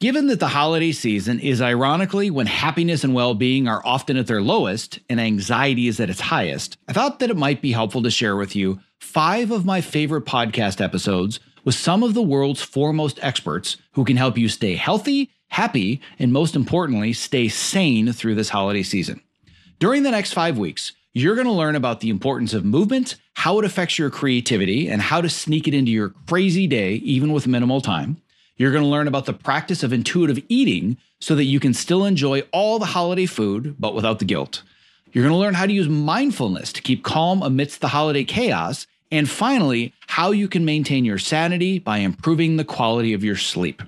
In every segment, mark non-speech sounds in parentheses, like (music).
Given that the holiday season is ironically when happiness and well being are often at their lowest and anxiety is at its highest, I thought that it might be helpful to share with you five of my favorite podcast episodes with some of the world's foremost experts who can help you stay healthy, happy, and most importantly, stay sane through this holiday season. During the next five weeks, you're going to learn about the importance of movement, how it affects your creativity, and how to sneak it into your crazy day, even with minimal time. You're going to learn about the practice of intuitive eating so that you can still enjoy all the holiday food, but without the guilt. You're going to learn how to use mindfulness to keep calm amidst the holiday chaos. And finally, how you can maintain your sanity by improving the quality of your sleep.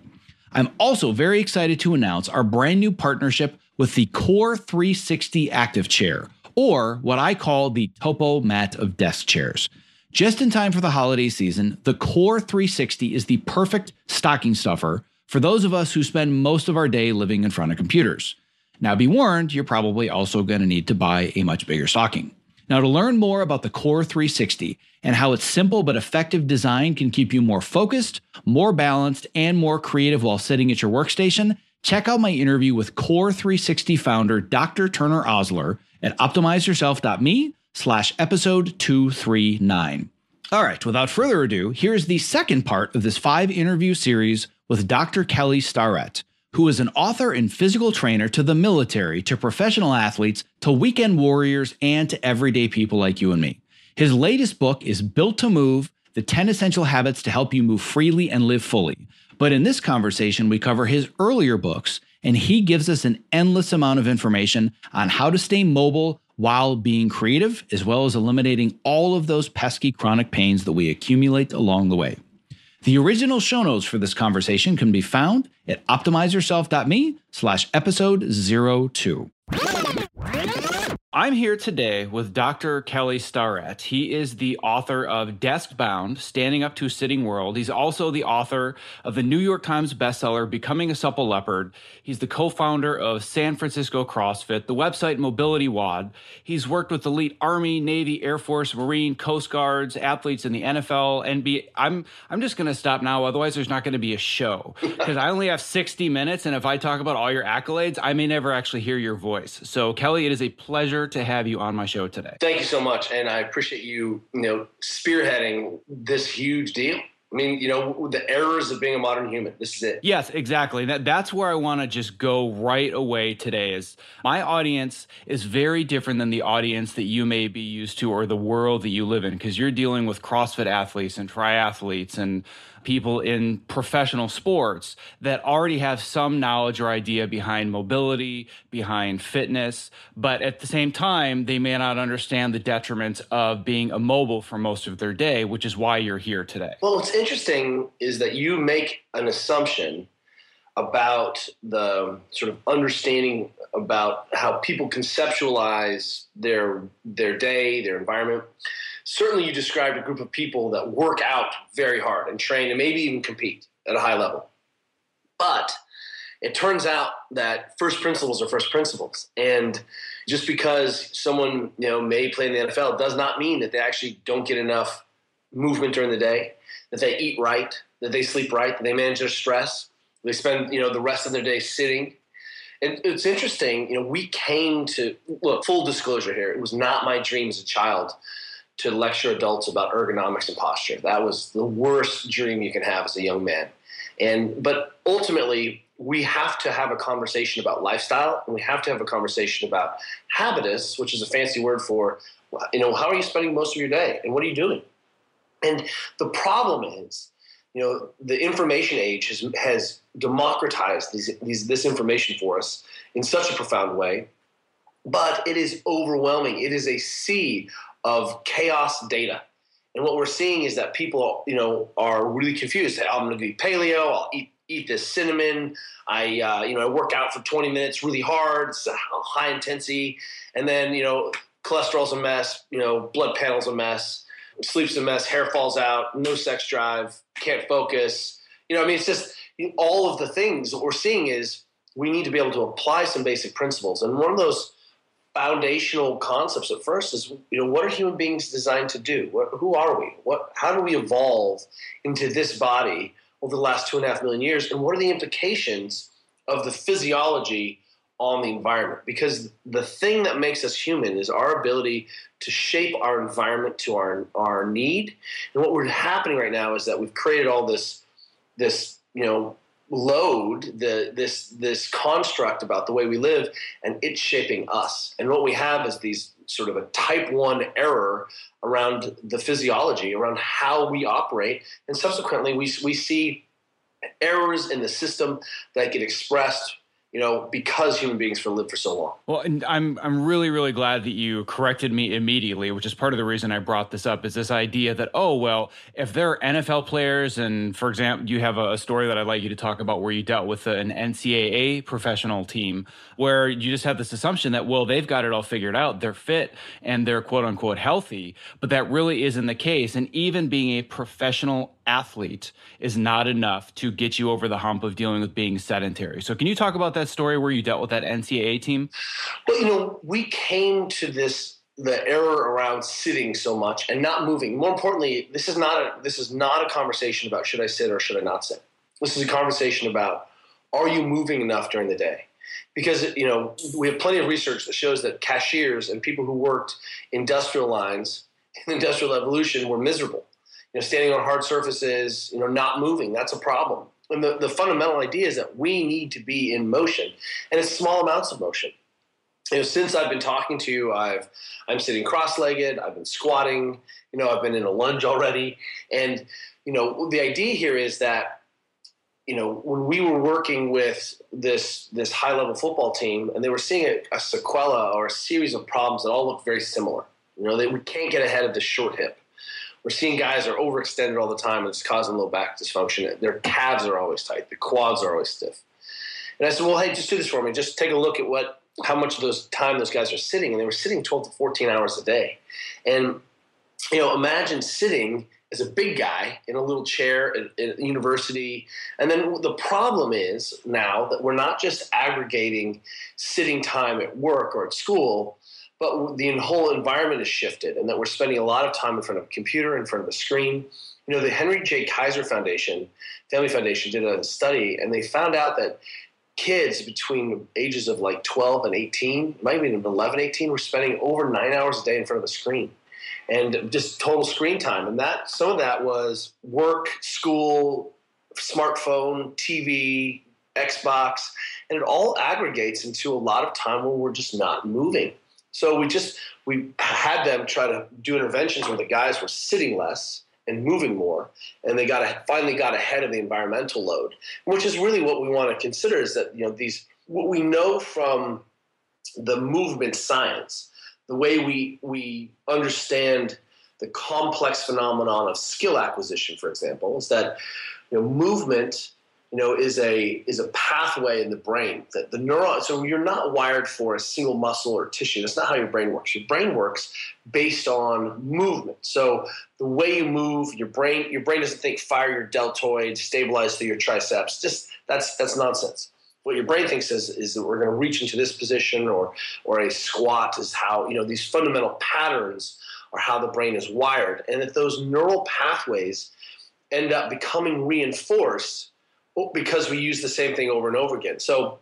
I'm also very excited to announce our brand new partnership with the Core 360 Active Chair, or what I call the Topo Mat of desk chairs. Just in time for the holiday season, the Core 360 is the perfect stocking stuffer for those of us who spend most of our day living in front of computers. Now, be warned, you're probably also going to need to buy a much bigger stocking. Now, to learn more about the Core 360 and how its simple but effective design can keep you more focused, more balanced, and more creative while sitting at your workstation, check out my interview with Core 360 founder Dr. Turner Osler at optimizeyourself.me slash episode 239. All right, without further ado, here's the second part of this five interview series with Dr. Kelly Starrett, who is an author and physical trainer to the military, to professional athletes, to weekend warriors, and to everyday people like you and me. His latest book is Built to Move The 10 Essential Habits to Help You Move Freely and Live Fully. But in this conversation, we cover his earlier books, and he gives us an endless amount of information on how to stay mobile while being creative, as well as eliminating all of those pesky chronic pains that we accumulate along the way. The original show notes for this conversation can be found at optimizeyourself.me slash episode 02. I'm here today with Dr. Kelly Starrett. He is the author of Deskbound, Standing Up to a Sitting World. He's also the author of the New York Times bestseller, Becoming a Supple Leopard. He's the co-founder of San Francisco CrossFit, the website Mobility WOD. He's worked with elite Army, Navy, Air Force, Marine, Coast Guards, athletes in the NFL, NBA. I'm, I'm just going to stop now. Otherwise, there's not going to be a show because I only have 60 minutes. And if I talk about all your accolades, I may never actually hear your voice. So Kelly, it is a pleasure pleasure to have you on my show today. Thank you so much, and I appreciate you, you know, spearheading this huge deal. I mean, you know, the errors of being a modern human. This is it. Yes, exactly. That that's where I want to just go right away today is my audience is very different than the audience that you may be used to or the world that you live in because you're dealing with CrossFit athletes and triathletes and people in professional sports that already have some knowledge or idea behind mobility, behind fitness, but at the same time, they may not understand the detriments of being immobile for most of their day, which is why you're here today. Well, what's interesting is that you make an assumption about the sort of understanding about how people conceptualize their their day, their environment. Certainly, you described a group of people that work out very hard and train and maybe even compete at a high level. But it turns out that first principles are first principles, and just because someone you know may play in the NFL does not mean that they actually don't get enough movement during the day, that they eat right, that they sleep right, that they manage their stress, they spend you know the rest of their day sitting and it's interesting, you know, we came to look, full disclosure here, it was not my dream as a child to lecture adults about ergonomics and posture. That was the worst dream you can have as a young man. And but ultimately, we have to have a conversation about lifestyle and we have to have a conversation about habitus, which is a fancy word for you know, how are you spending most of your day and what are you doing? And the problem is you know, the information age has, has democratized these, these, this information for us in such a profound way, but it is overwhelming. It is a sea of chaos data. And what we're seeing is that people, you know, are really confused. I'm going to be paleo. I'll eat eat this cinnamon. I, uh, you know, I work out for 20 minutes really hard. It's high intensity, and then you know, cholesterol's a mess. You know, blood panel's a mess sleep's a mess, hair falls out, no sex drive, can't focus. You know, I mean, it's just all of the things that we're seeing is we need to be able to apply some basic principles. And one of those foundational concepts at first is, you know, what are human beings designed to do? What, who are we? What, how do we evolve into this body over the last two and a half million years? And what are the implications of the physiology on the environment because the thing that makes us human is our ability to shape our environment to our our need and what we're happening right now is that we've created all this this you know load the this this construct about the way we live and it's shaping us. And what we have is these sort of a type 1 error around the physiology around how we operate. And subsequently we we see errors in the system that get expressed you know, because human beings for live for so long. Well, and I'm I'm really really glad that you corrected me immediately, which is part of the reason I brought this up. Is this idea that oh well, if there are NFL players, and for example, you have a, story that I'd like you to talk about where you dealt with an NCAA professional team, where you just have this assumption that well they've got it all figured out, they're fit and they're quote unquote healthy, but that really isn't the case. And even being a professional athlete is not enough to get you over the hump of dealing with being sedentary. So, can you talk about that story where you dealt with that NCAA team? Well, you know, we came to this the error around sitting so much and not moving. More importantly, this is not a this is not a conversation about should I sit or should I not sit. This is a conversation about are you moving enough during the day? Because you know we have plenty of research that shows that cashiers and people who worked industrial lines in industrial evolution were miserable you know, standing on hard surfaces, you know, not moving. That's a problem. And the, the fundamental idea is that we need to be in motion, and it's small amounts of motion. You know, since I've been talking to you, I've I'm sitting cross-legged. I've been squatting. You know, I've been in a lunge already, and you know, the idea here is that you know when we were working with this this high level football team, and they were seeing a, a sequela or a series of problems that all look very similar. You know, they we can't get ahead of the short hip we're seeing guys are overextended all the time and it's causing low back dysfunction. Their calves are always tight, the quads are always stiff. And I said, well, hey, just do this for me. Just take a look at what how much of those time those guys are sitting, and they were sitting 12 to 14 hours a day. And you know, imagine sitting as a big guy in a little chair at, at university. And then the problem is now that we're not just aggregating sitting time at work or at school, but the whole environment has shifted and that we're spending a lot of time in front of a computer, in front of a screen. You know, the Henry J. Kaiser Foundation, Family Foundation, did a study and they found out that kids between ages of like 12 and 18, maybe even 11, 18, were spending over nine hours a day in front of a screen and just total screen time. And that some of that was work, school, smartphone, TV, Xbox, and it all aggregates into a lot of time where we're just not moving. So we just we had them try to do interventions where the guys were sitting less and moving more, and they got finally got ahead of the environmental load, which is really what we want to consider. Is that you know these what we know from the movement science, the way we we understand the complex phenomenon of skill acquisition, for example, is that you know movement you know, is a is a pathway in the brain that the neuron. So you're not wired for a single muscle or tissue. That's not how your brain works. Your brain works based on movement. So the way you move, your brain your brain doesn't think fire your deltoid, stabilize through your triceps. Just that's that's nonsense. What your brain thinks is is that we're going to reach into this position or or a squat is how you know these fundamental patterns are how the brain is wired, and if those neural pathways end up becoming reinforced because we use the same thing over and over again. So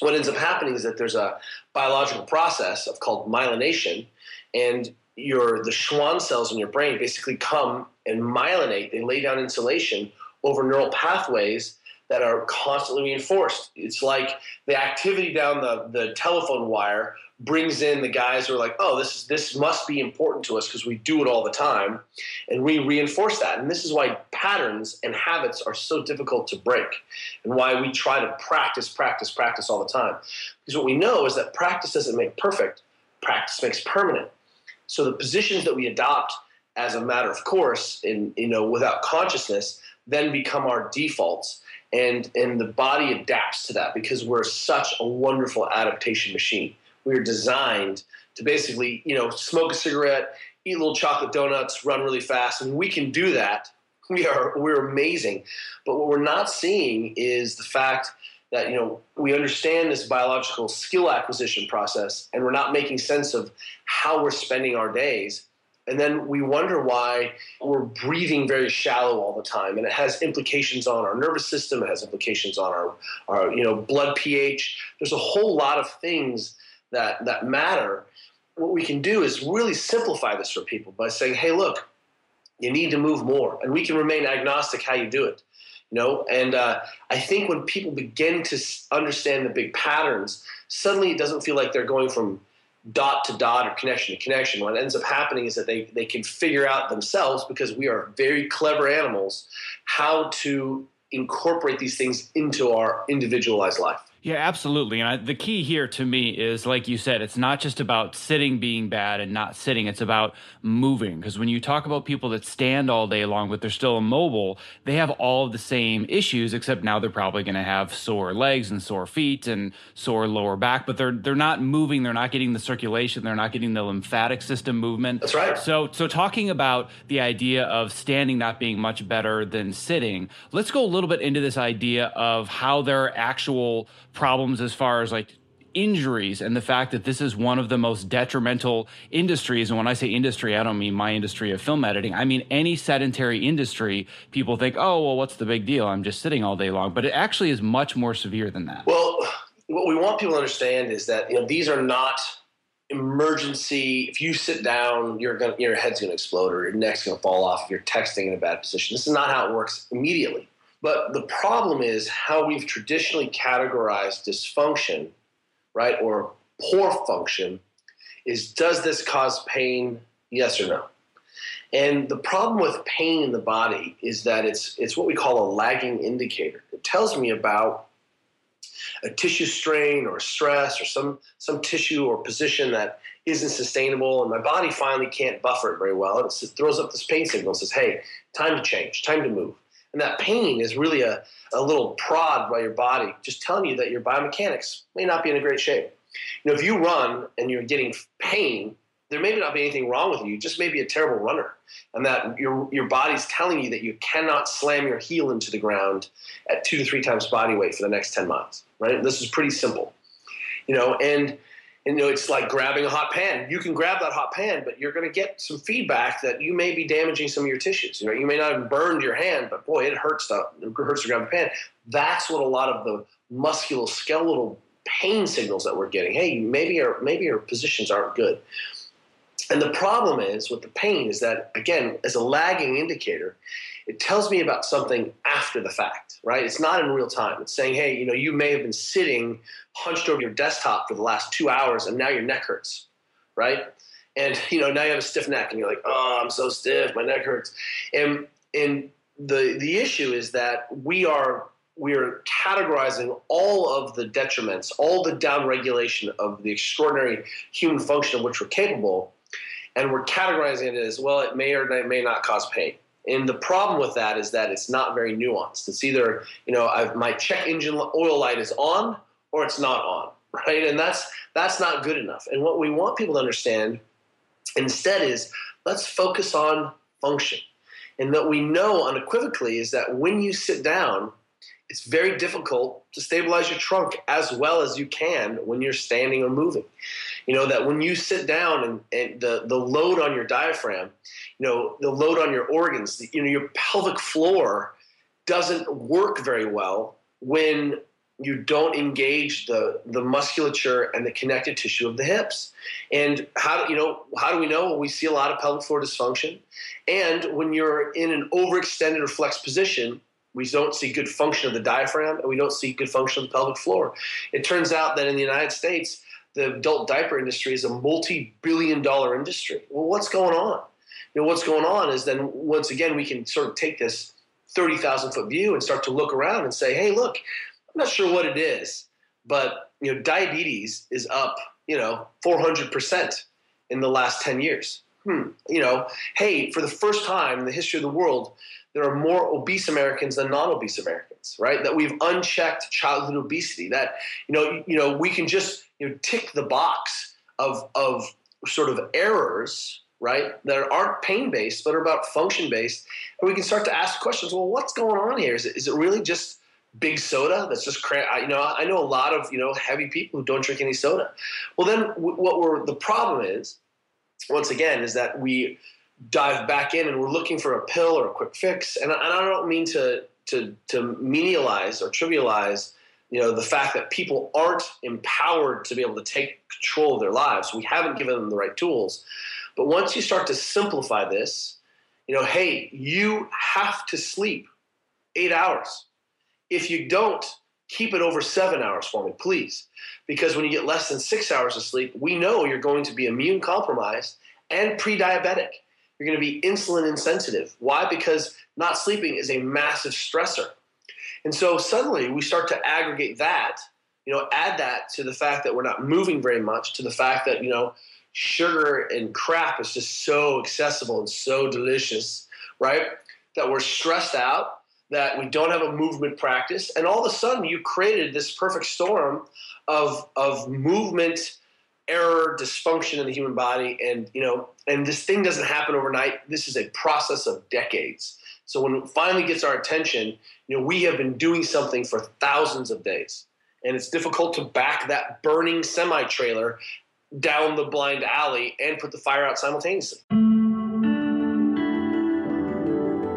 what ends up happening is that there's a biological process of called myelination, and your the Schwann cells in your brain basically come and myelinate. They lay down insulation over neural pathways that are constantly reinforced. It's like the activity down the, the telephone wire brings in the guys who are like, oh, this is, this must be important to us because we do it all the time, and we reinforce that. And this is why patterns and habits are so difficult to break, and why we try to practice, practice, practice all the time. Because what we know is that practice doesn't make perfect; practice makes permanent. So the positions that we adopt as a matter of course, in you know, without consciousness, then become our defaults and and the body adapts to that because we're such a wonderful adaptation machine we are designed to basically, you know, smoke a cigarette, eat little chocolate donuts, run really fast, and we can do that. We are we're amazing, but what we're not seeing is the fact that you know we understand this biological skill acquisition process, and we're not making sense of how we're spending our days. And then we wonder why we're breathing very shallow all the time, and it has implications on our nervous system. It has implications on our, our you know blood pH. There's a whole lot of things that that matter, what we can do is really simplify this for people by saying, "Hey, look, you need to move more," and we can remain agnostic how you do it. You know, and uh, I think when people begin to understand the big patterns, suddenly it doesn't feel like they're going from dot to dot or connection to connection. What ends up happening is that they, they can figure out themselves because we are very clever animals how to incorporate these things into our individualized life. Yeah, absolutely. And I, the key here to me is, like you said, it's not just about sitting being bad and not sitting. It's about moving. Because when you talk about people that stand all day long, but they're still immobile, they have all of the same issues, except now they're probably going to have sore legs and sore feet and sore lower back. But they're they're not moving. They're not getting the circulation. They're not getting the lymphatic system movement. That's right. So so talking about the idea of standing not being much better than sitting, let's go a little bit into this idea of how their actual problems as far as like injuries and the fact that this is one of the most detrimental industries. And when I say industry, I don't mean my industry of film editing. I mean any sedentary industry. People think, oh, well, what's the big deal? I'm just sitting all day long. But it actually is much more severe than that. Well, what we want people to understand is that you know these are not emergency. If you sit down, going your head's going to explode or your neck's going to fall off if you're texting in a bad position. This is not how it works immediately. But the problem is how we've traditionally categorized dysfunction, right, or poor function, is does this cause pain? Yes or no? And the problem with pain in the body is that it's it's what we call a lagging indicator. It tells me about a tissue strain or stress or some some tissue or position that isn't sustainable and my body finally can't buffer it very well. And it throws up this pain signal and says, hey, time to change, time to move. And that pain is really a, a little prod by your body, just telling you that your biomechanics may not be in a great shape. You know, if you run and you're getting pain, there may not be anything wrong with you. You just may be a terrible runner. And that your, your body's telling you that you cannot slam your heel into the ground at two to three times body weight for the next 10 miles, right? This is pretty simple. You know, and and, you know, it's like grabbing a hot pan. You can grab that hot pan, but you're going to get some feedback that you may be damaging some of your tissues. You know, you may not have burned your hand, but boy, it hurts to it hurts to grab the pan. That's what a lot of the musculoskeletal pain signals that we're getting. Hey, maybe your maybe your positions aren't good. And the problem is with the pain is that again, as a lagging indicator, it tells me about something after the fact, right? It's not in real time. It's saying, hey, you know, you may have been sitting hunched over your desktop for the last two hours and now your neck hurts, right? and you know now you have a stiff neck, and you're like, oh, I'm so stiff, my neck hurts, and and the the issue is that we are we are categorizing all of the detriments, all the downregulation of the extraordinary human function of which we're capable, and we're categorizing it as well. It may or may not cause pain. And the problem with that is that it's not very nuanced. It's either you know I've, my check engine oil light is on or it's not on, (laughs) right? And that's that's not good enough. And what we want people to understand instead is let's focus on function. And that we know unequivocally is that when you sit down, it's very difficult to stabilize your trunk as well as you can when you're standing or moving. You know, that when you sit down and, and the, the load on your diaphragm, you know, the load on your organs, the, you know, your pelvic floor doesn't work very well when you don't engage the the musculature and the connective tissue of the hips. And how do you know how do we know? We see a lot of pelvic floor dysfunction. And when you're in an overextended or flexed position, we don't see good function of the diaphragm and we don't see good function of the pelvic floor. It turns out that in the United States, the adult diaper industry is a multi-billion dollar industry. Well, what's going on? You know, what's going on is then once again we can sort of take this 30,000 foot view and start to look around and say, hey, look, I'm not sure what it is, but you know, diabetes is up, you know, 400% in the last 10 years. Hmm. You know, hey, for the first time in the history of the world, there are more obese Americans than non-obese Americans, right? That we've unchecked childhood obesity. That you know, you know, we can just you know tick the box of of sort of errors, right? That aren't pain based, but are about function based, and we can start to ask questions. Well, what's going on here? Is it, is it really just big soda that's just cra- you know i know a lot of you know heavy people who don't drink any soda well then what we're the problem is once again is that we dive back in and we're looking for a pill or a quick fix. And and I don't mean to, to, to menialize or trivialize you know the fact that people aren't empowered to be able to take control of their lives. We haven't given them the right tools. But once you start to simplify this you know hey you have to sleep eight hours. If you don't keep it over seven hours for me please. Because when you get less than six hours of sleep we know you're going to be immune compromised and pre-diabetic. You're going to be insulin insensitive. Why? Because not sleeping is a massive stressor. And so suddenly we start to aggregate that, you know, add that to the fact that we're not moving very much, to the fact that, you know, sugar and crap is just so accessible and so delicious, right? That we're stressed out, that we don't have a movement practice, and all of a sudden you created this perfect storm of, of movement error, dysfunction in the human body, and you know, and this thing doesn't happen overnight. This is a process of decades. So when it finally gets our attention, you know, we have been doing something for thousands of days, and it's difficult to back that burning semi trailer down the blind alley and put the fire out simultaneously.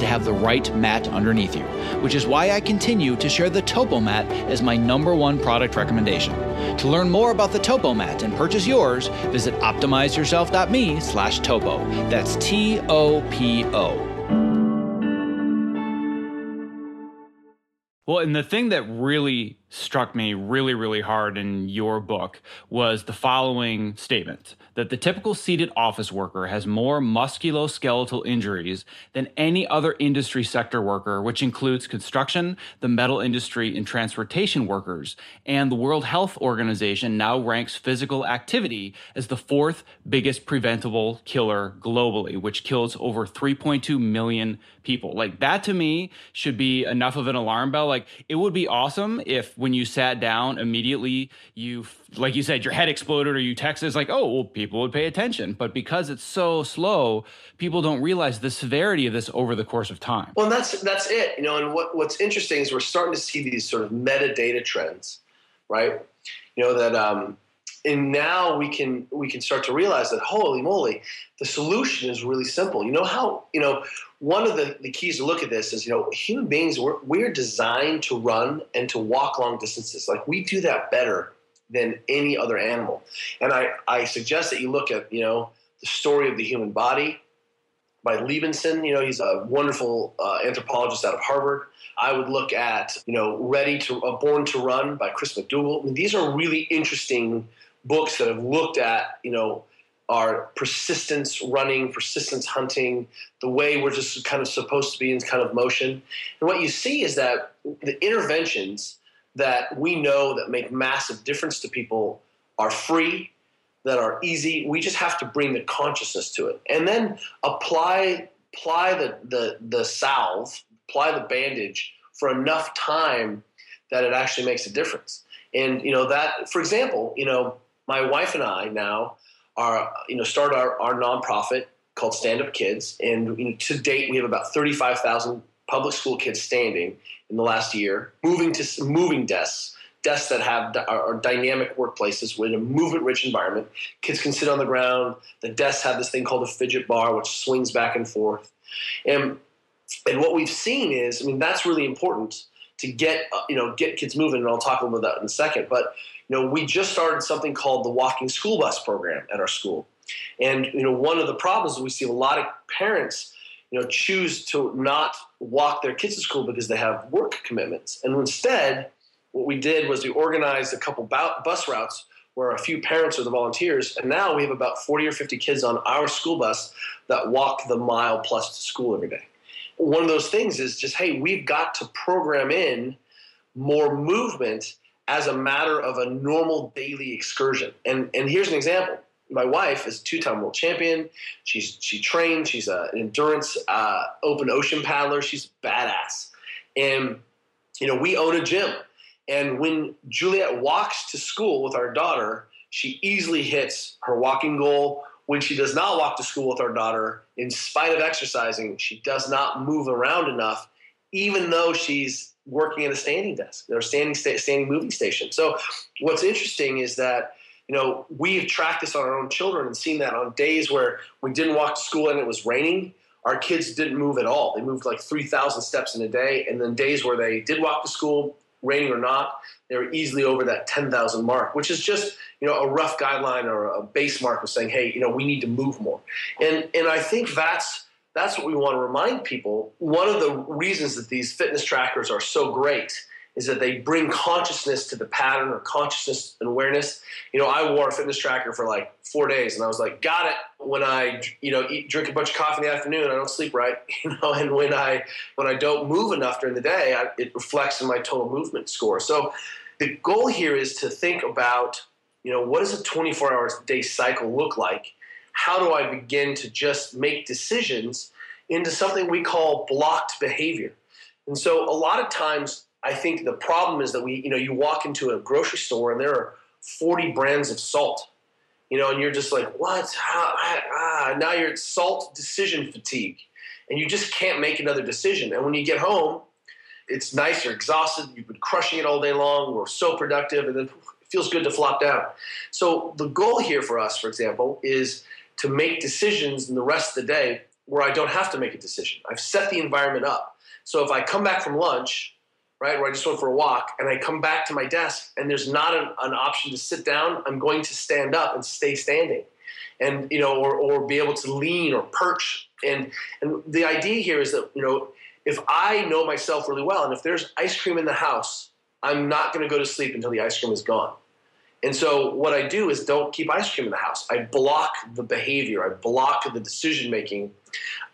to have the right mat underneath you, which is why I continue to share the Topo Mat as my number one product recommendation. To learn more about the Topo Mat and purchase yours, visit optimizeyourself.me slash topo. That's T-O-P-O. Well, and the thing that really struck me really, really hard in your book was the following statement that the typical seated office worker has more musculoskeletal injuries than any other industry sector worker, which includes construction, the metal industry, and transportation workers. And the World Health Organization now ranks physical activity as the fourth biggest preventable killer globally, which kills over 3.2 million people. Like that to me should be enough of an alarm bell. Like it would be awesome if when you sat down immediately you like you said your head exploded or you texted like oh well people would pay attention. But because it's so slow people don't realize the severity of this over the course of time. Well that's that's it you know and what, what's interesting is we're starting to see these sort of metadata trends right? You know that um, and now we can we can start to realize that holy moly the solution is really simple. You know how you know one of the, the keys to look at this is you know human beings we're, we're designed to run and to walk long distances. Like we do that better than any other animal. And i, I suggest that you look at you know the story of the human body by Levinson, you know, he's a wonderful uh, anthropologist out of Harvard. I would look at, you know, Ready to uh, Born to Run by Chris McDougall. I mean, these are really interesting books that have looked at, you know, our persistence running, persistence hunting, the way we're just kind of supposed to be in kind of motion. And what you see is that the interventions that we know that make massive difference to people are free, that are easy. We just have to bring the consciousness to it. And then apply apply the the, the salve, apply the bandage for enough time that it actually makes a difference. And you know that, for example, you know, my wife and I now are you know start our, our nonprofit called Stand Up Kids, and you know, to date we have about thirty five thousand public school kids standing in the last year, moving to moving desks, desks that have are, dynamic workplaces with a movement rich environment. Kids can sit on the ground. The desks have this thing called a fidget bar, which swings back and forth, and and what we've seen is, I mean, that's really important to get uh, you know get kids moving, and I'll talk about that in a second, but you know, we just started something called the walking school bus program at our school. And, you know, one of the problems we see a lot of parents, you know, choose to not walk their kids to school because they have work commitments. And instead, what we did was we organized a couple bus routes where a few parents are the volunteers. And now we have about 40 or 50 kids on our school bus that walk the mile plus to school every day. One of those things is just, hey, we've got to program in more movement as a matter of a normal daily excursion. And and here's an example. My wife is two-time world champion. She's she trained. She's a, an endurance uh, open ocean paddler. She's badass. And you know we own a gym. And when Juliet walks to school with our daughter, she easily hits her walking goal. When she does not walk to school with our daughter, in spite of exercising, she does not move around enough, even though she's working at a standing desk or standing standing moving station. So what's interesting is that you know we've tracked this on our own children and seen that on days where we didn't walk to school and it was raining. Our kids didn't move at all. They moved like 3,000 steps in a day. And then days where they did walk to school, raining or not, they were easily over that 10,000 mark, which is just, you know, a rough guideline or a base mark of saying, hey, you know, we need to move more. And, and I think that's, that's what we want to remind people. One of the reasons that these fitness trackers are so great is that they bring consciousness to the pattern or consciousness and awareness. You know, I wore a fitness tracker for like four days, and I was like, got it. When I, you know, eat, drink a bunch of coffee in the afternoon, I don't sleep right. (laughs) You know, and when I when I don't move enough during the day, I, it reflects in my total movement score. So, the goal here is to think about, you know, what does a 24 hour day cycle look like? how do I begin to just make decisions into something we call blocked behavior. And so a lot of times I think the problem is that we, you know, you walk into a grocery store and there are 40 brands of salt, you know, and you're just like, what? Ah, now you're at salt decision fatigue and you just can't make another decision. And when you get home, it's nice, you're exhausted, you've been crushing it all day long, we're so productive, and then it feels good to flop down. So the goal here for us, for example, is to make decisions in the rest of the day where I don't have to make a decision. I've set the environment up. So if I come back from lunch, right, where I just went for a walk, and I come back to my desk and there's not an, an option to sit down, I'm going to stand up and stay standing. And you know, or, or be able to lean or perch. And and the idea here is that, you know, if I know myself really well, and if there's ice cream in the house, I'm not going to go to sleep until the ice cream is gone. And so what I do is don't keep ice cream in the house. I block the behavior. I block the decision making.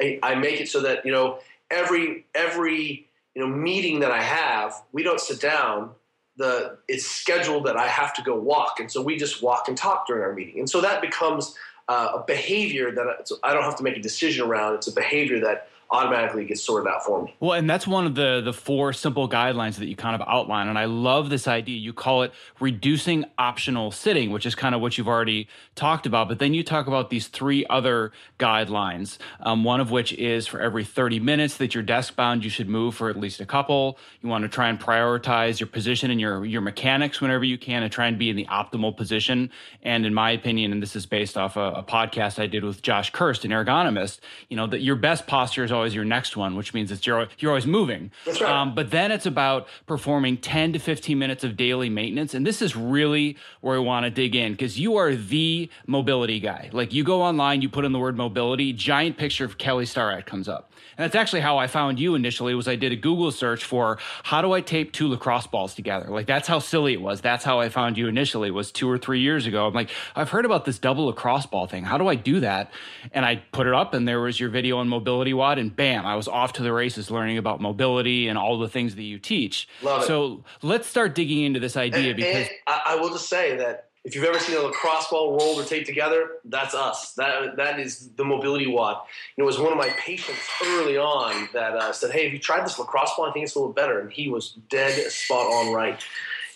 I, I, make it so that you know every every you know meeting that I have, we don't sit down. The it's scheduled that I have to go walk, and so we just walk and talk during our meeting, and so that becomes uh, a behavior that I don't have to make a decision around. It's a behavior that automatically gets sorted out for me. Well, and that's one of the the four simple guidelines that you kind of outline and I love this idea. You call it reducing optional sitting, which is kind of what you've already talked about, but then you talk about these three other guidelines. Um, one of which is for every 30 minutes that you're desk bound, you should move for at least a couple. You want to try and prioritize your position and your your mechanics whenever you can and try and be in the optimal position. And in my opinion, and this is based off a, a podcast I did with Josh Kirst, an ergonomist, you know, that your best posture is always your next one, which means it's you're you're always moving. That's right. Um, but then it's about performing 10 to 15 minutes of daily maintenance, and this is really where I want to dig in because you are the mobility guy. Like you go online, you put in the word mobility, giant picture of Kelly Starrett comes up. And that's actually how I found you initially was I did a Google search for how do I tape two lacrosse balls together? Like that's how silly it was. That's how I found you initially was two or three years ago. I'm like, I've heard about this double lacrosse ball thing. How do I do that? And I put it up and there was your video on mobility WOD and bam, I was off to the races learning about mobility and all the things that you teach. Love it. So let's start digging into this idea and, because and I will just say that if you've ever seen a lacrosse ball rolled or taped together, that's us. That that is the mobility. You know, it was one of my patients early on that uh, said, "Hey, have you tried this lacrosse ball? I think it's a little better." And he was dead spot on right.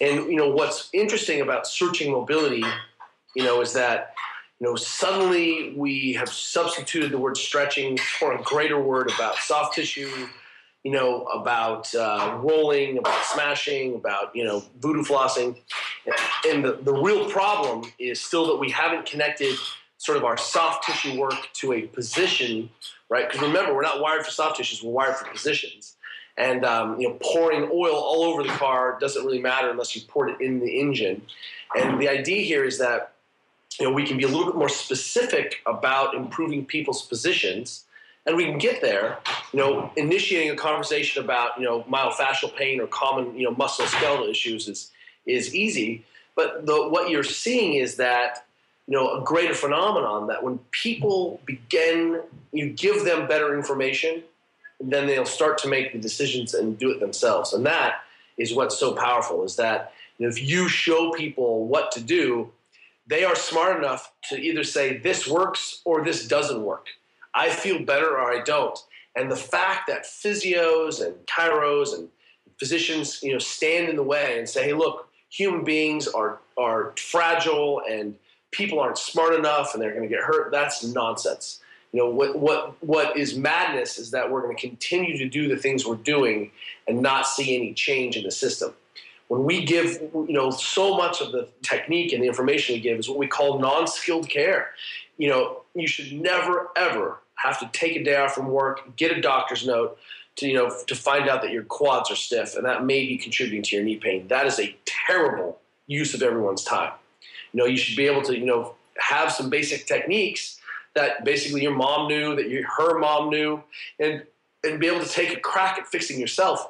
And you know what's interesting about searching mobility, you know, is that you know suddenly we have substituted the word stretching for a greater word about soft tissue you know, about uh, rolling, about smashing, about, you know, voodoo flossing. And the, the real problem is still that we haven't connected sort of our soft tissue work to a position, right? Because remember, we're not wired for soft tissues, we're wired for positions. And, um, you know, pouring oil all over the car doesn't really matter unless you pour it in the engine. And the idea here is that, you know, we can be a little bit more specific about improving people's positions and we can get there, you know, initiating a conversation about, you know, myofascial pain or common, you know, musculoskeletal issues is is easy. But the, what you're seeing is that, you know, a greater phenomenon that when people begin, you give them better information, then they'll start to make the decisions and do it themselves. And that is what's so powerful is that you know, if you show people what to do, they are smart enough to either say this works or this doesn't work. I feel better or I don't. And the fact that physios and chiros and physicians, you know, stand in the way and say, hey, look, human beings are, are fragile and people aren't smart enough and they're going to get hurt, that's nonsense. You know, what, what, what is madness is that we're going to continue to do the things we're doing and not see any change in the system. When we give, you know, so much of the technique and the information we give is what we call non-skilled care you know, you should never ever have to take a day off from work, get a doctor's note to you know to find out that your quads are stiff, and that may be contributing to your knee pain. That is a terrible use of everyone's time. You know, you should be able to you know have some basic techniques that basically your mom knew, that your, her mom knew, and and be able to take a crack at fixing yourself.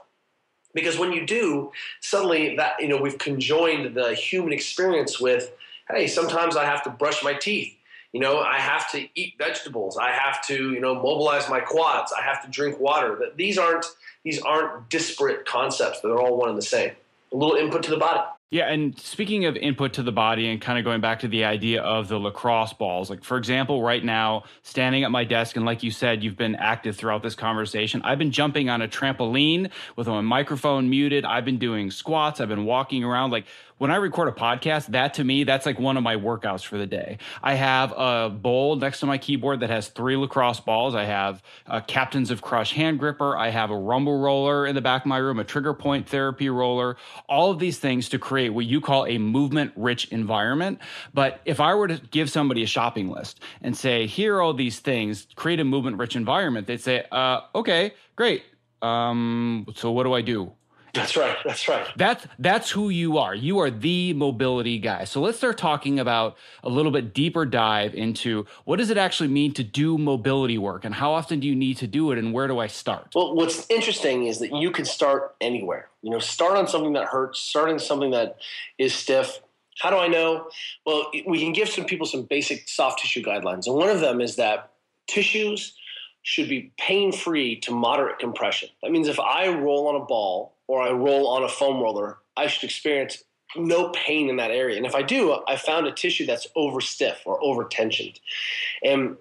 Because when you do, suddenly that you know we've conjoined the human experience with, hey, sometimes I have to brush my teeth you know, I have to eat vegetables. I have to, you know, mobilize my quads. I have to drink water. That these aren't these aren't disparate concepts. They're all one and the same. A little input to the body. Yeah, and speaking of input to the body and kind of going back to the idea of the lacrosse balls, like for example, right now, standing at my desk, and like you said, you've been active throughout this conversation. I've been jumping on a trampoline with my microphone muted. I've been doing squats. I've been walking around. Like when I record a podcast, that to me, that's like one of my workouts for the day. I have a bowl next to my keyboard that has three lacrosse balls. I have a Captains of Crush hand gripper. I have a rumble roller in the back of my room, a trigger point therapy roller, all of these things to create what you call a movement rich environment. But if I were to give somebody a shopping list and say, here are all these things, create a movement rich environment, they'd say, uh, okay, great. Um, so what do I do? That's right. That's right. That's that's who you are. You are the mobility guy. So let's start talking about a little bit deeper dive into what does it actually mean to do mobility work and how often do you need to do it and where do I start? Well, what's interesting is that you can start anywhere. You know, start on something that hurts, start on something that is stiff. How do I know? Well, we can give some people some basic soft tissue guidelines. And one of them is that tissues should be pain free to moderate compression. That means if I roll on a ball or I roll on a foam roller, I should experience no pain in that area. And if I do, I found a tissue that's over stiff or over tensioned. And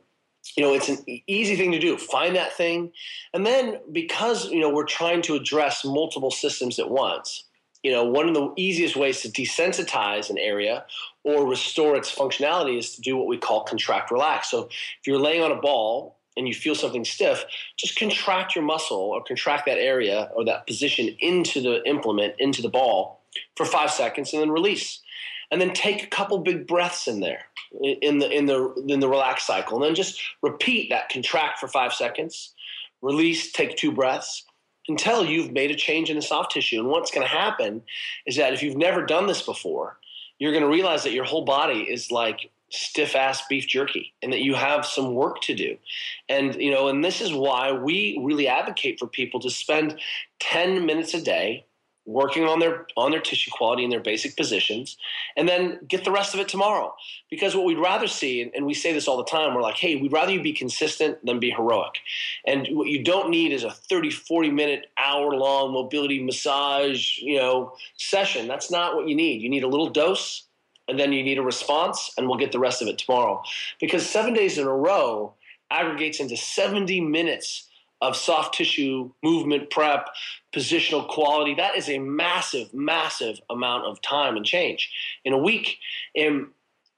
you know, it's an easy thing to do. Find that thing. And then because, you know, we're trying to address multiple systems at once, you know, one of the easiest ways to desensitize an area or restore its functionality is to do what we call contract relax. So if you're laying on a ball and you feel something stiff, just contract your muscle or contract that area or that position into the implement, into the ball for five seconds and then release. And then take a couple big breaths in there in the in the in the relax cycle. And then just repeat that contract for five seconds, release, take two breaths until you've made a change in the soft tissue. And what's going to happen is that if you've never done this before, you're going to realize that your whole body is like stiff ass beef jerky and that you have some work to do. And, you know, and this is why we really advocate for people to spend 10 minutes a day working on their on their tissue quality and their basic positions and then get the rest of it tomorrow. Because what we'd rather see and, we say this all the time we're like hey we'd rather you be consistent than be heroic. And what you don't need is a 30 40 minute hour long mobility massage you know session. That's not what you need. You need a little dose and then you need a response, and we'll get the rest of it tomorrow. Because seven days in a row aggregates into 70 minutes of soft tissue movement prep, positional quality. That is a massive, massive amount of time and change in a week. And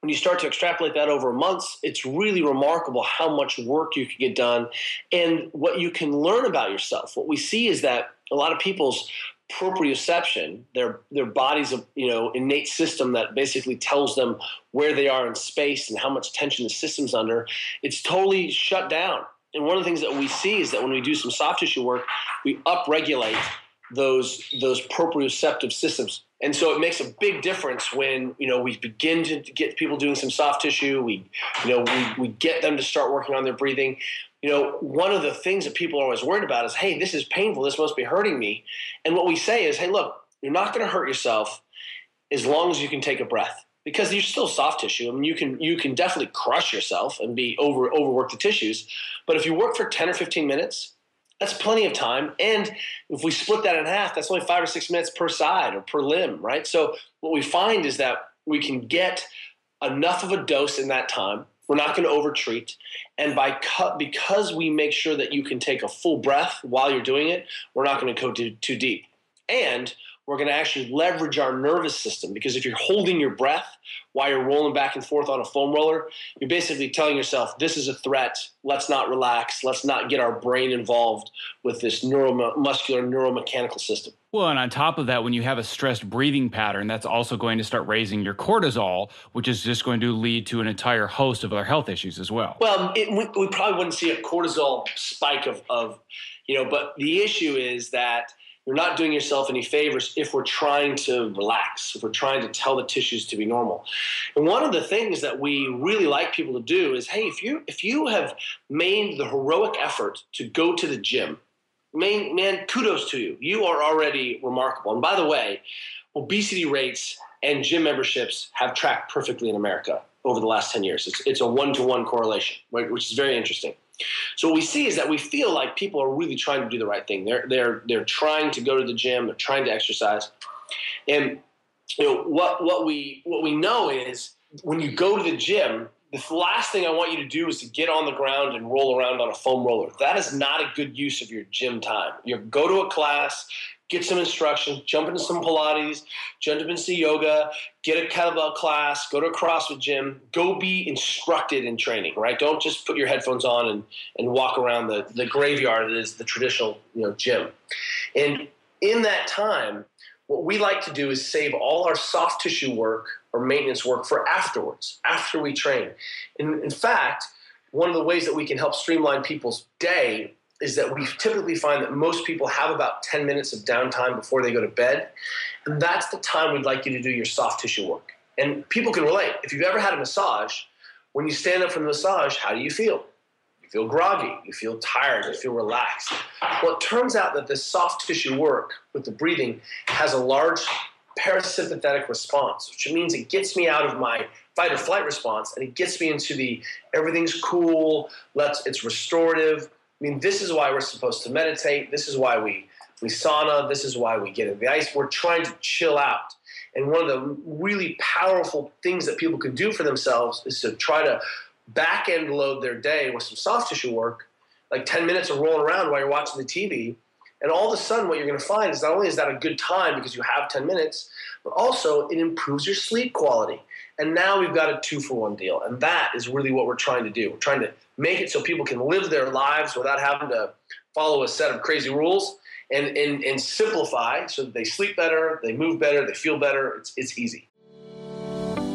when you start to extrapolate that over months, it's really remarkable how much work you can get done and what you can learn about yourself. What we see is that a lot of people's proprioception, their their body's you know innate system that basically tells them where they are in space and how much tension the system's under. It's totally shut down. And one of the things that we see is that when we do some soft tissue work, we upregulate those those proprioceptive systems. And so it makes a big difference when you know we begin to get people doing some soft tissue. We you know we, we get them to start working on their breathing you know, one of the things that people are always worried about is, hey, this is painful. This must be hurting me. And what we say is, hey, look, you're not going to hurt yourself as long as you can take a breath because you're still soft tissue. I mean, you can you can definitely crush yourself and be over overwork the tissues. But if you work for 10 or 15 minutes, that's plenty of time. And if we split that in half, that's only five or six minutes per side or per limb, right? So what we find is that we can get enough of a dose in that time we're not going to overtreat. And by cut, because we make sure that you can take a full breath while you're doing it, we're not going to go too, too deep. And we're going to actually leverage our nervous system because if you're holding your breath while you're rolling back and forth on a foam roller, you're basically telling yourself, this is a threat. Let's not relax. Let's not get our brain involved with this neuromuscular, neuromechanical system. Well, and on top of that, when you have a stressed breathing pattern, that's also going to start raising your cortisol, which is just going to lead to an entire host of other health issues as well. Well, it, we, we probably wouldn't see a cortisol spike of, of, you know, but the issue is that you're not doing yourself any favors if we're trying to relax, if we're trying to tell the tissues to be normal. And one of the things that we really like people to do is, hey, if you if you have made the heroic effort to go to the gym, man, man, kudos to you. You are already remarkable. And by the way, obesity rates and gym memberships have tracked perfectly in America over the last 10 years. It's, it's a one to one correlation, right, which is very interesting. So what we see is that we feel like people are really trying to do the right thing. They're they're they're trying to go to the gym. They're trying to exercise, and you know what what we what we know is when you go to the gym the last thing I want you to do is to get on the ground and roll around on a foam roller. That is not a good use of your gym time. You go to a class, get some instruction, jump into some Pilates, jump into some yoga, get a kettlebell class, go to a CrossFit gym, go be instructed in training, right? Don't just put your headphones on and, and walk around the, the graveyard that is the traditional you know, gym. And in that time, what we like to do is save all our soft tissue work or maintenance work for afterwards, after we train. In, in fact, one of the ways that we can help streamline people's day is that we typically find that most people have about 10 minutes of downtime before they go to bed. And that's the time we'd like you to do your soft tissue work. And people can relate. If you've ever had a massage, when you stand up from the massage, how do you feel? You feel groggy, you feel tired, you feel relaxed. Well, it turns out that this soft tissue work with the breathing has a large parasympathetic response, which means it gets me out of my fight or flight response and it gets me into the everything's cool, let's it's restorative. I mean, this is why we're supposed to meditate. This is why we we sauna. This is why we get in the ice. We're trying to chill out. And one of the really powerful things that people can do for themselves is to try to back end load their day with some soft tissue work, like 10 minutes of rolling around while you're watching the TV and all of a sudden, what you're going to find is not only is that a good time because you have 10 minutes, but also it improves your sleep quality. And now we've got a two for one deal. And that is really what we're trying to do. We're trying to make it so people can live their lives without having to follow a set of crazy rules and, and, and simplify so that they sleep better, they move better, they feel better. It's, it's easy.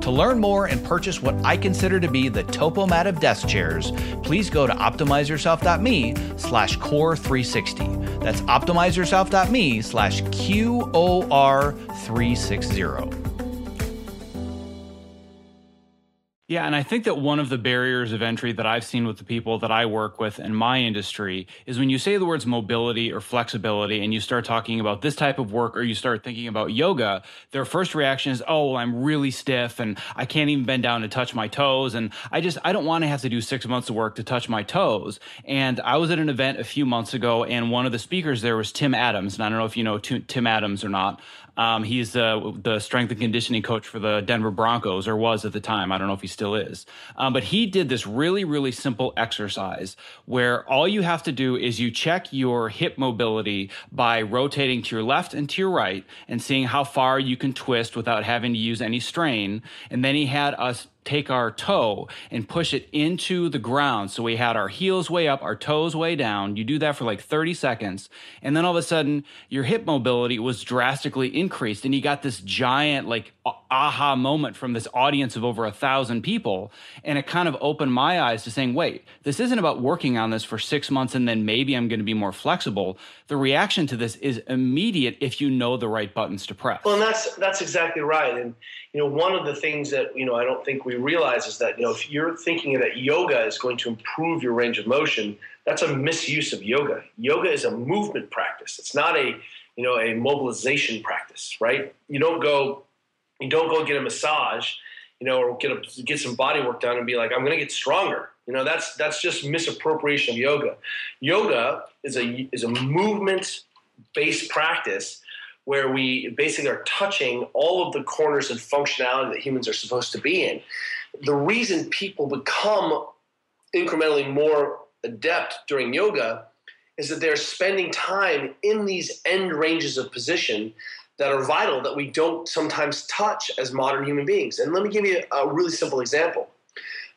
To learn more and purchase what I consider to be the Topomat of desk chairs, please go to optimizeyourself.me slash core 360. That's optimizeyourself.me slash QOR360. Yeah, and I think that one of the barriers of entry that I've seen with the people that I work with in my industry is when you say the words mobility or flexibility and you start talking about this type of work or you start thinking about yoga, their first reaction is, oh, well, I'm really stiff and I can't even bend down to touch my toes. And I just, I don't want to have to do six months of work to touch my toes. And I was at an event a few months ago and one of the speakers there was Tim Adams. And I don't know if you know Tim Adams or not. Um, he's uh, the strength and conditioning coach for the Denver Broncos, or was at the time. I don't know if he still is. Um, but he did this really, really simple exercise where all you have to do is you check your hip mobility by rotating to your left and to your right and seeing how far you can twist without having to use any strain. And then he had us take our toe and push it into the ground. So we had our heels way up, our toes way down. You do that for like 30 seconds. And then all of a sudden, your hip mobility was drastically increased. And you got this giant, like, aha moment from this audience of over a thousand people. And it kind of opened my eyes to saying, wait, this isn't about working on this for six months and then maybe I'm going to be more flexible. The reaction to this is immediate if you know the right buttons to press. Well, and that's, that's exactly right. And, you know, one of the things that, you know, I don't think we realize is that, you know, if you're thinking that yoga is going to improve your range of motion, that's a misuse of yoga. Yoga is a movement practice. It's not a, you know, a mobilization practice, right? You don't go you don't go get a massage, you know, or get a, get some body work done and be like, I'm going to get stronger. You know, that's that's just misappropriation of yoga. Yoga is a is a movement based practice where we basically are touching all of the corners and functionality that humans are supposed to be in. The reason people become incrementally more adept during yoga is that they're spending time in these end ranges of position that are vital that we don't sometimes touch as modern human beings. And let me give you a really simple example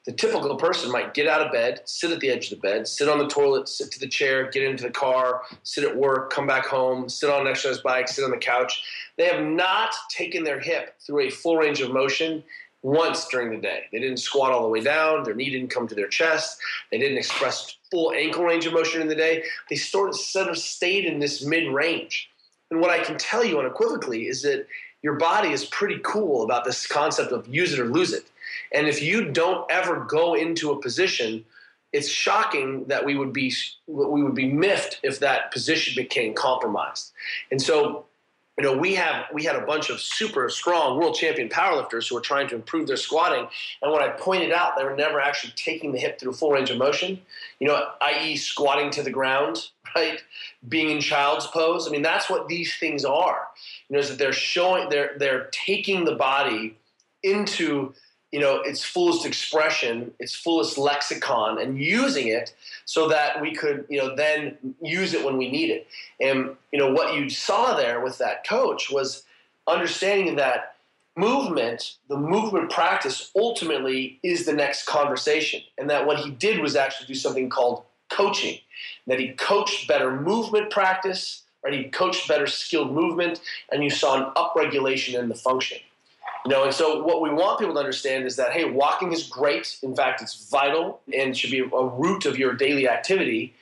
the typical person might get out of bed, sit at the edge of the bed, sit on the toilet, sit to the chair, get into the car, sit at work, come back home, sit on an exercise bike, sit on the couch. They have not taken their hip through a full range of motion once during the day. They didn't squat all the way down, their knee didn't come to their chest, they didn't express full ankle range of motion in the day. They sort of, sort of stayed in this mid range. And what I can tell you unequivocally is that your body is pretty cool about this concept of use it or lose it. And if you don't ever go into a position, it's shocking that we would be we would be miffed if that position became compromised. And so, you know, we have we had a bunch of super strong world champion powerlifters who were trying to improve their squatting. And when I pointed out they were never actually taking the hip through full range of motion, you know, i.e., squatting to the ground, (laughs) right? Being in child's pose. I mean, that's what these things are. You know, is that they're showing they're they're taking the body into you know its fullest expression its fullest lexicon and using it so that we could you know then use it when we need it. And you know what you saw there with that coach was understanding that movement the movement practice ultimately is the next conversation and that what he did was actually do something called coaching that he coached better movement practice right? He coached better skilled movement and you saw an upregulation in the function you know, and so what we want people to understand is that hey, walking is great. In fact, it's vital and should be a root of your daily activity.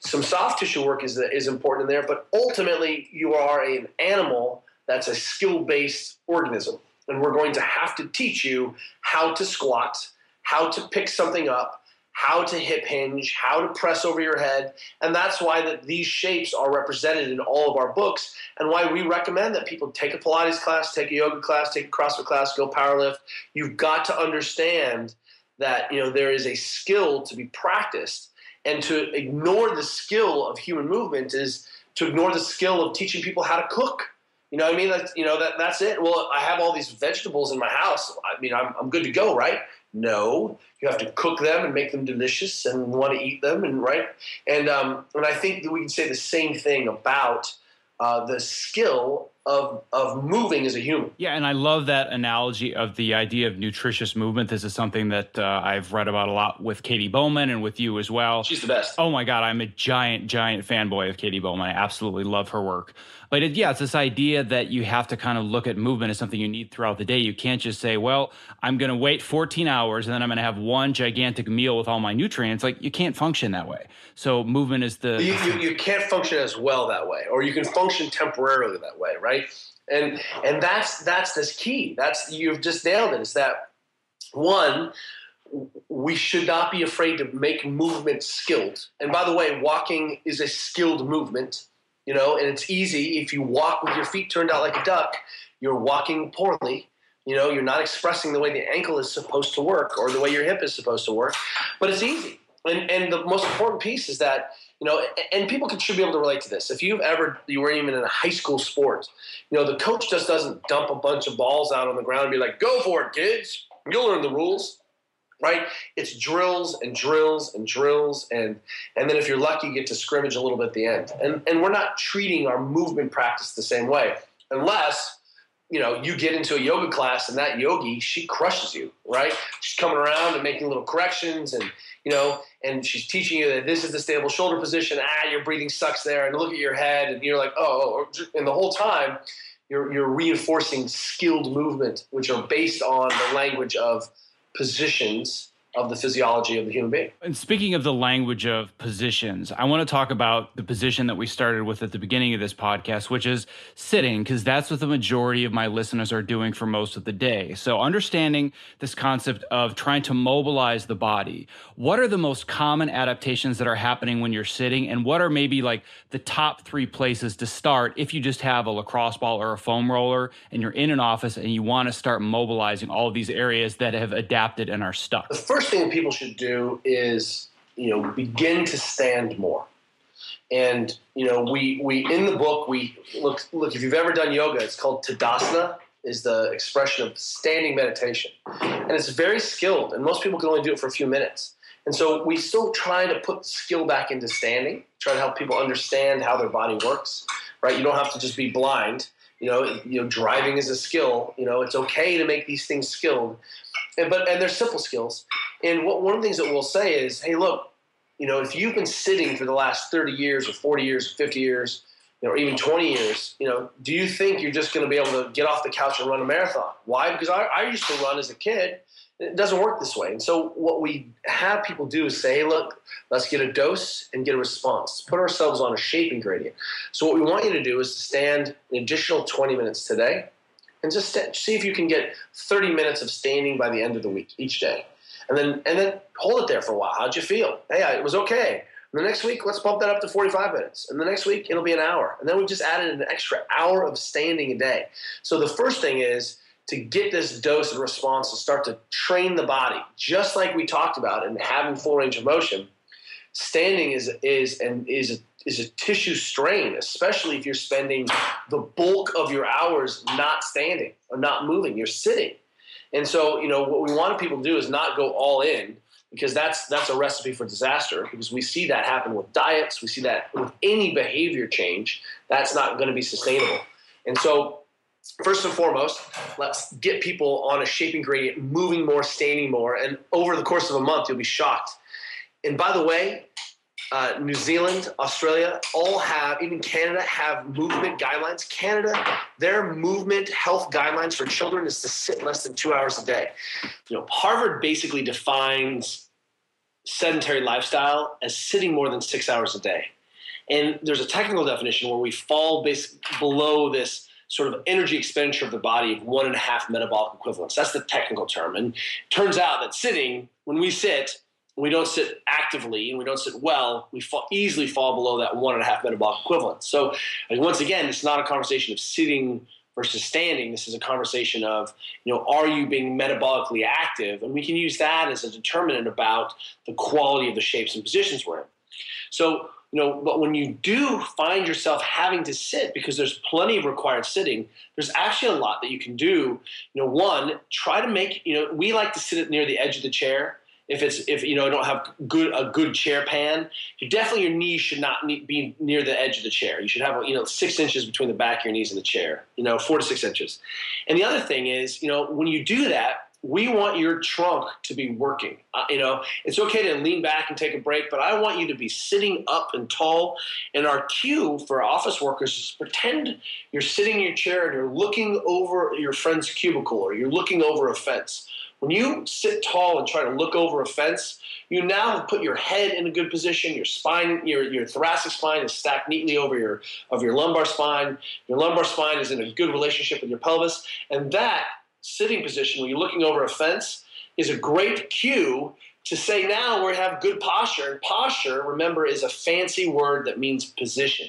Some soft tissue work is is important in there, but ultimately you are an animal that's a skill-based organism, and we're going to have to teach you how to squat, how to pick something up, how to hip hinge, how to press over your head. And that's why that these shapes are represented in all of our books and why we recommend that people take a Pilates class, take a yoga class, take a CrossFit class, go powerlift. You've got to understand that, you know, there is a skill to be practiced and to ignore the skill of human movement is to ignore the skill of teaching people how to cook. You know what I mean? That's, you know, that, that's it. Well, I have all these vegetables in my house. I mean, I'm, I'm good to go, right? No, you have to cook them and make them delicious and want to eat them, and right. And um, and I think that we can say the same thing about uh, the skill of of moving as a human. Yeah, and I love that analogy of the idea of nutritious movement. This is something that uh, I've read about a lot with Katy Bowman and with you as well. She's the best. Oh my god, I'm a giant, giant fanboy of Katy Bowman. I absolutely love her work. But it, yeah, it's this idea that you have to kind of look at movement as something you need throughout the day. You can't just say, "Well, I'm going to wait 14 hours and then I'm going to have one gigantic meal with all my nutrients." Like you can't function that way. So movement is the you, you, you can't function as well that way, or you can function temporarily that way, right? Right? And and that's that's this key. That's you've just nailed it. Is that one? We should not be afraid to make movement skilled. And by the way, walking is a skilled movement. You know, and it's easy if you walk with your feet turned out like a duck. You're walking poorly. You know, you're not expressing the way the ankle is supposed to work or the way your hip is supposed to work. But it's easy. And and the most important piece is that you know, and people should be able to relate to this. If you've ever, you weren't even in a high school sport, you know, the coach just doesn't dump a bunch of balls out on the ground and be like, go for it, kids. You'll learn the rules, right? It's drills and drills and drills. And, and then if you're lucky, you get to scrimmage a little bit at the end. And, and we're not treating our movement practice the same way unless you know, you get into a yoga class and that yogi, she crushes you, right? She's coming around and making little corrections and, you know, and she's teaching you that this is the stable shoulder position. Ah, your breathing sucks there. And look at your head and you're like, oh, oh and the whole time you're, you're reinforcing skilled movement, which are based on the language of positions of the physiology of the human being. And speaking of the language of positions, I want to talk about the position that we started with at the beginning of this podcast, which is sitting, because that's what the majority of my listeners are doing for most of the day. So, understanding this concept of trying to mobilize the body, what are the most common adaptations that are happening when you're sitting, and what are maybe like the top three places to start if you just have a lacrosse ball or a foam roller and you're in an office and you want to start mobilizing all of these areas that have adapted and are stuck? The first first thing that people should do is, you know, begin to stand more. And you know, we we in the book we look look if you've ever done yoga, it's called Tadasana is the expression of standing meditation. And it's very skilled, and most people can only do it for a few minutes. And so we still try to put skill back into standing, try to help people understand how their body works, right? You don't have to just be blind. You know, you know, driving is a skill. You know, it's okay to make these things skilled, and, but and they're simple skills. And what, one of the things that we'll say is, hey, look, you know, if you've been sitting for the last 30 years or 40 years or 50 years, you know, or even 20 years, you know, do you think you're just going to be able to get off the couch and run a marathon? Why? Because I, I used to run as a kid. It doesn't work this way. And so what we have people do is say, hey, look, let's get a dose and get a response. Put ourselves on a shaping gradient. So what we want you to do is to stand an additional 20 minutes today and just st- see if you can get 30 minutes of standing by the end of the week each day and then and then hold it there for a while. How'd you feel? Hey, I, it was okay. And the next week, let's bump that up to 45 minutes. And the next week, it'll be an hour. And then we just added an extra hour of standing a day. So the first thing is to get this dose of response to start to train the body, just like we talked about and having full range of motion. Standing is is and is a, is a tissue strain, especially if you're spending the bulk of your hours not standing or not moving. You're sitting. And so, you know, what we want people to do is not go all in because that's that's a recipe for disaster because we see that happen with diets, we see that with any behavior change. That's not going to be sustainable. And so, first and foremost, let's get people on a shaping gradient, moving more, standing more, and over the course of a month, you'll be shocked. And by the way, uh, New Zealand, Australia, all have, even Canada, have movement guidelines. Canada, their movement health guidelines for children is to sit less than two hours a day. You know, Harvard basically defines sedentary lifestyle as sitting more than six hours a day. And there's a technical definition where we fall below this sort of energy expenditure of the body of one and a half metabolic equivalents. That's the technical term. And turns out that sitting, when we sit, we don't sit actively and we don't sit well, we fall, easily fall below that one and a half metabolic equivalent. So, once again, it's not a conversation of sitting versus standing. This is a conversation of, you know, are you being metabolically active? And we can use that as a determinant about the quality of the shapes and positions we're in. So, you know, but when you do find yourself having to sit because there's plenty of required sitting, there's actually a lot that you can do. You know, one, try to make, you know, we like to sit it near the edge of the chair if it's if you know don't have good a good chair pan, you definitely your knees should not be near the edge of the chair. You should have you know six inches between the back of your knees and the chair. You know, four to six inches. And the other thing is, you know, when you do that, we want your trunk to be working. Uh, you know, it's okay to lean back and take a break, but I want you to be sitting up and tall. And our cue for office workers is pretend you're sitting in your chair and you're looking over your friend's cubicle or you're looking over a fence when you sit tall and try to look over a fence, you now have put your head in a good position. Your spine, your, your thoracic spine is stacked neatly over your of your lumbar spine. Your lumbar spine is in a good relationship with your pelvis, and that sitting position when you're looking over a fence is a great cue to say now we have good posture. And posture, remember, is a fancy word that means position.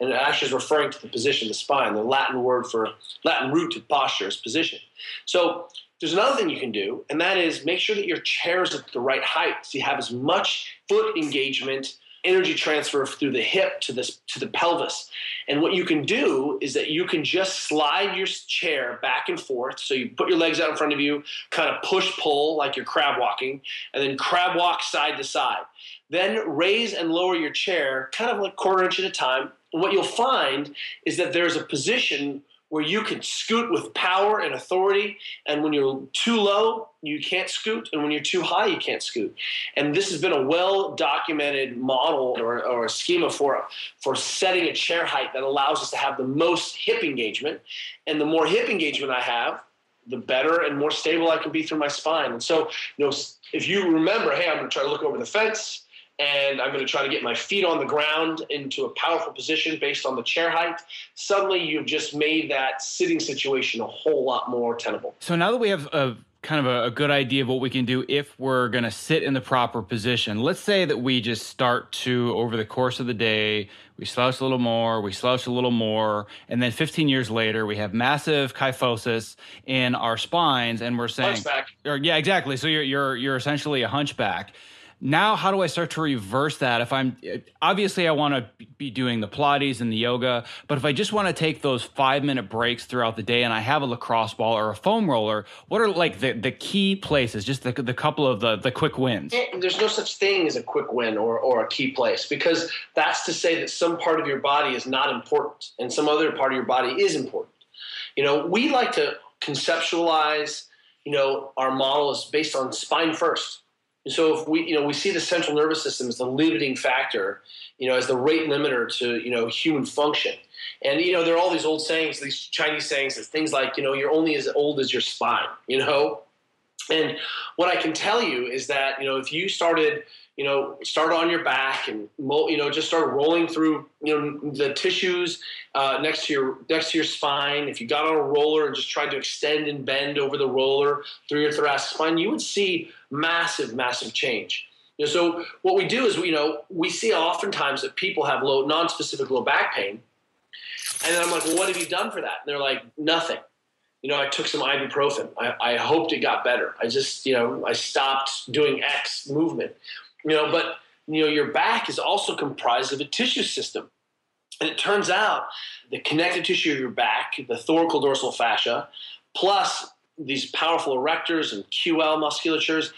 And it actually is referring to the position of the spine. The Latin word for Latin root to posture is position. So there's another thing you can do, and that is make sure that your chair is at the right height so you have as much foot engagement, energy transfer through the hip to this to the pelvis. And what you can do is that you can just slide your chair back and forth. So you put your legs out in front of you, kind of push pull like you're crab walking, and then crab walk side to side. Then raise and lower your chair, kind of like quarter inch at a time. What you'll find is that there's a position where you can scoot with power and authority. And when you're too low, you can't scoot. And when you're too high, you can't scoot. And this has been a well documented model or, or a schema for, for setting a chair height that allows us to have the most hip engagement. And the more hip engagement I have, the better and more stable I can be through my spine. And so, you know, if you remember, hey, I'm going to try to look over the fence and I'm going to try to get my feet on the ground into a powerful position based on the chair height, suddenly you've just made that sitting situation a whole lot more tenable. So now that we have a kind of a, a, good idea of what we can do if we're going to sit in the proper position. Let's say that we just start to, over the course of the day, we slouch a little more, we slouch a little more, and then 15 years later, we have massive kyphosis in our spines, and we're saying. Or, yeah, exactly. So you're you're you're essentially a hunchback now how do i start to reverse that if i'm obviously i want to be doing the pilates and the yoga but if i just want to take those five minute breaks throughout the day and i have a lacrosse ball or a foam roller what are like the, the key places just the, the couple of the, the quick wins? There's no such thing as a quick win or, or a key place because that's to say that some part of your body is not important and some other part of your body is important. You know we like to conceptualize you know our model is based on spine first and so if we, you know, we see the central nervous system as the limiting factor, you know, as the rate limiter to, you know, human function. And, you know, there are all these old sayings, these Chinese sayings, things like, you know, you're only as old as your spine, you know? And what I can tell you is that, you know, if you started, you know, start on your back and you know just start rolling through you know the tissues uh, next to your next to your spine. If you got on a roller and just tried to extend and bend over the roller through your thoracic spine, you would see massive, massive change. You know, so what we do is you know we see oftentimes that people have low non-specific low back pain, and then I'm like, well, what have you done for that? And they're like, nothing you know, I took some ibuprofen. I, I, hoped it got better. I just, you know, I stopped doing X movement. You know, but you know, your back is also comprised of a tissue system. And it turns out the connective tissue of your back, the thoracodorsal fascia, plus these powerful erectors and QL musculatures,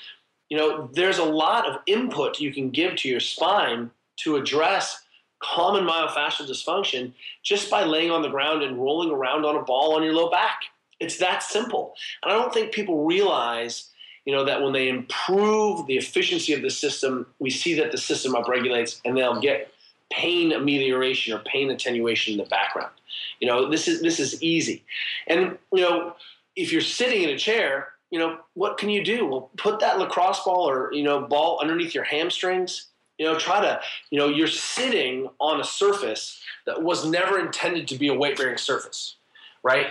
you know, there's a lot of input you can give to your spine to address common myofascial dysfunction just by laying on the ground and rolling around on a ball on your low back. It's that simple. And I don't think people realize you know that when they improve the efficiency of the system, we see that the system upregulates, and they'll get pain amelioration or pain attenuation in the background. You know, this is this is easy, and you know, if you're sitting in a chair, you know, what can you do? Well, put that lacrosse ball or you know ball underneath your hamstrings. You know, try to you know you're sitting on a surface that was never intended to be a weight bearing surface, right?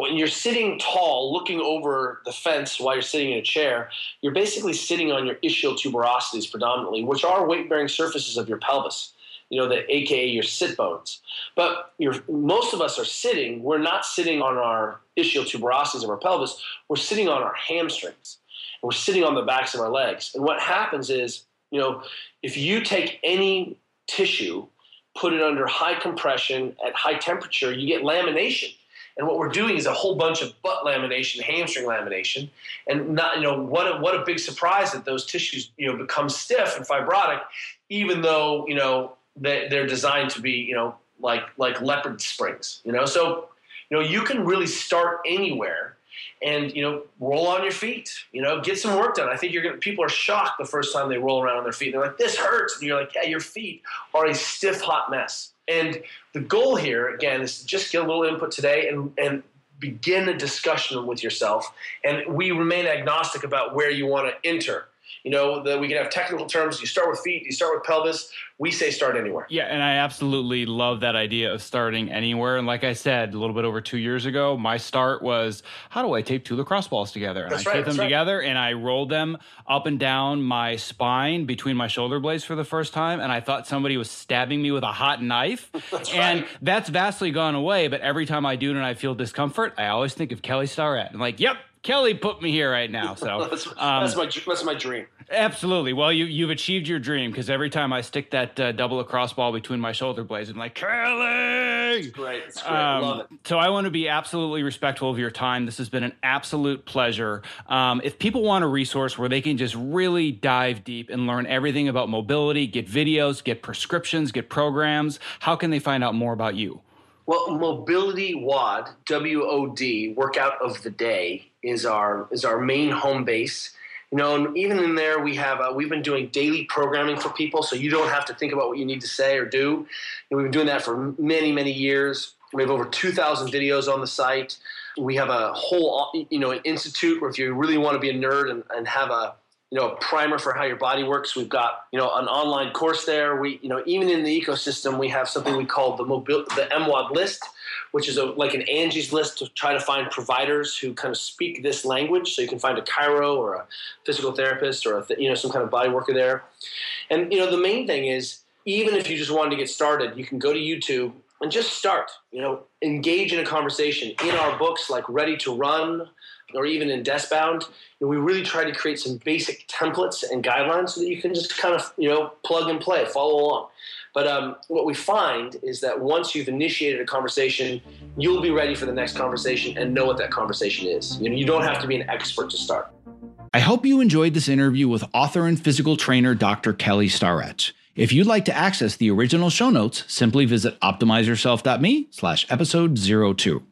When you're sitting tall, looking over the fence while you're sitting in a chair, you're basically sitting on your ischial tuberosities predominantly, which are weight-bearing surfaces of your pelvis. You know, the AKA your sit bones. But most of us are sitting. We're not sitting on our ischial tuberosities of our pelvis. We're sitting on our hamstrings. And we're sitting on the backs of our legs. And what happens is, you know, if you take any tissue, put it under high compression at high temperature, you get lamination and what we're doing is a whole bunch of butt lamination, hamstring lamination, and not you know what a, what a big surprise that those tissues you know become stiff and fibrotic, even though you know they, they're designed to be you know like like leopard springs. You know, so you know you can really start anywhere and you know roll on your feet you know get some work done i think you're gonna people are shocked the first time they roll around on their feet they're like this hurts and you're like yeah your feet are a stiff hot mess and the goal here, again, is to just get a little input today and, and begin a discussion with yourself. And we remain agnostic about where you want to enter. You know, that we can have technical terms. You start with feet, you start with pelvis. We say start anywhere. Yeah, and I absolutely love that idea of starting anywhere. And like I said, a little bit over two years ago, my start was how do I tape two lacrosse balls together? And that's I right, taped them right. together and I rolled them up and down my spine between my shoulder blades for the first time. And I thought somebody was stabbing me with a hot knife. (laughs) that's and right. that's vastly gone away. But every time I do it and I feel discomfort, I always think of Kelly Starrett. I'm like, yep, Kelly put me here right now. So (laughs) that's, um, that's, my that's my dream. Absolutely. Well, you you've achieved your dream because every time I stick that uh, double lacrosse ball between my shoulder blades, I'm like Kelly. It's great. It's great. Um, Love it. So I want to be absolutely respectful of your time. This has been an absolute pleasure. Um, if people want a resource where they can just really dive deep and learn everything about mobility, get videos, get prescriptions, get programs, how can they find out more about you? Well, Mobility WOD, W O D, workout of the day, is our is our main home base. You know, and even in there, we have uh, we've been doing daily programming for people, so you don't have to think about what you need to say or do. And we've been doing that for many, many years. We have over 2,000 videos on the site. We have a whole, you know, an institute where if you really want to be a nerd and, and have a you know, a primer for how your body works. We've got, you know, an online course there. We, you know, even in the ecosystem, we have something we call the mobile, the MWOD list, which is a, like an Angie's list to try to find providers who kind of speak this language. So you can find a chiro or a physical therapist or a, you know some kind of body worker there. And you know the main thing is even if you just wanted to get started, you can go to YouTube and just start. You know, engage in a conversation. In our books, like Ready to Run, or even in Deskbound, you know, we really try to create some basic templates and guidelines so that you can just kind of you know plug and play, follow along. But um, what we find is that once you've initiated a conversation, you'll be ready for the next conversation and know what that conversation is. You know, you don't have to be an expert to start. I hope you enjoyed this interview with author and physical trainer Dr. Kelly Starrett. If you'd like to access the original show notes, simply visit optimizeyourself.me slash episode 02.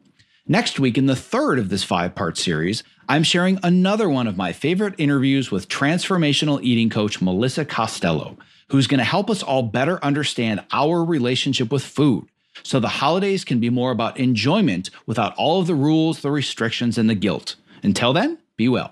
Next week, in the third of this five part series, I'm sharing another one of my favorite interviews with transformational eating coach Melissa Costello, who's going to help us all better understand our relationship with food so the holidays can be more about enjoyment without all of the rules, the restrictions, and the guilt. Until then, be well.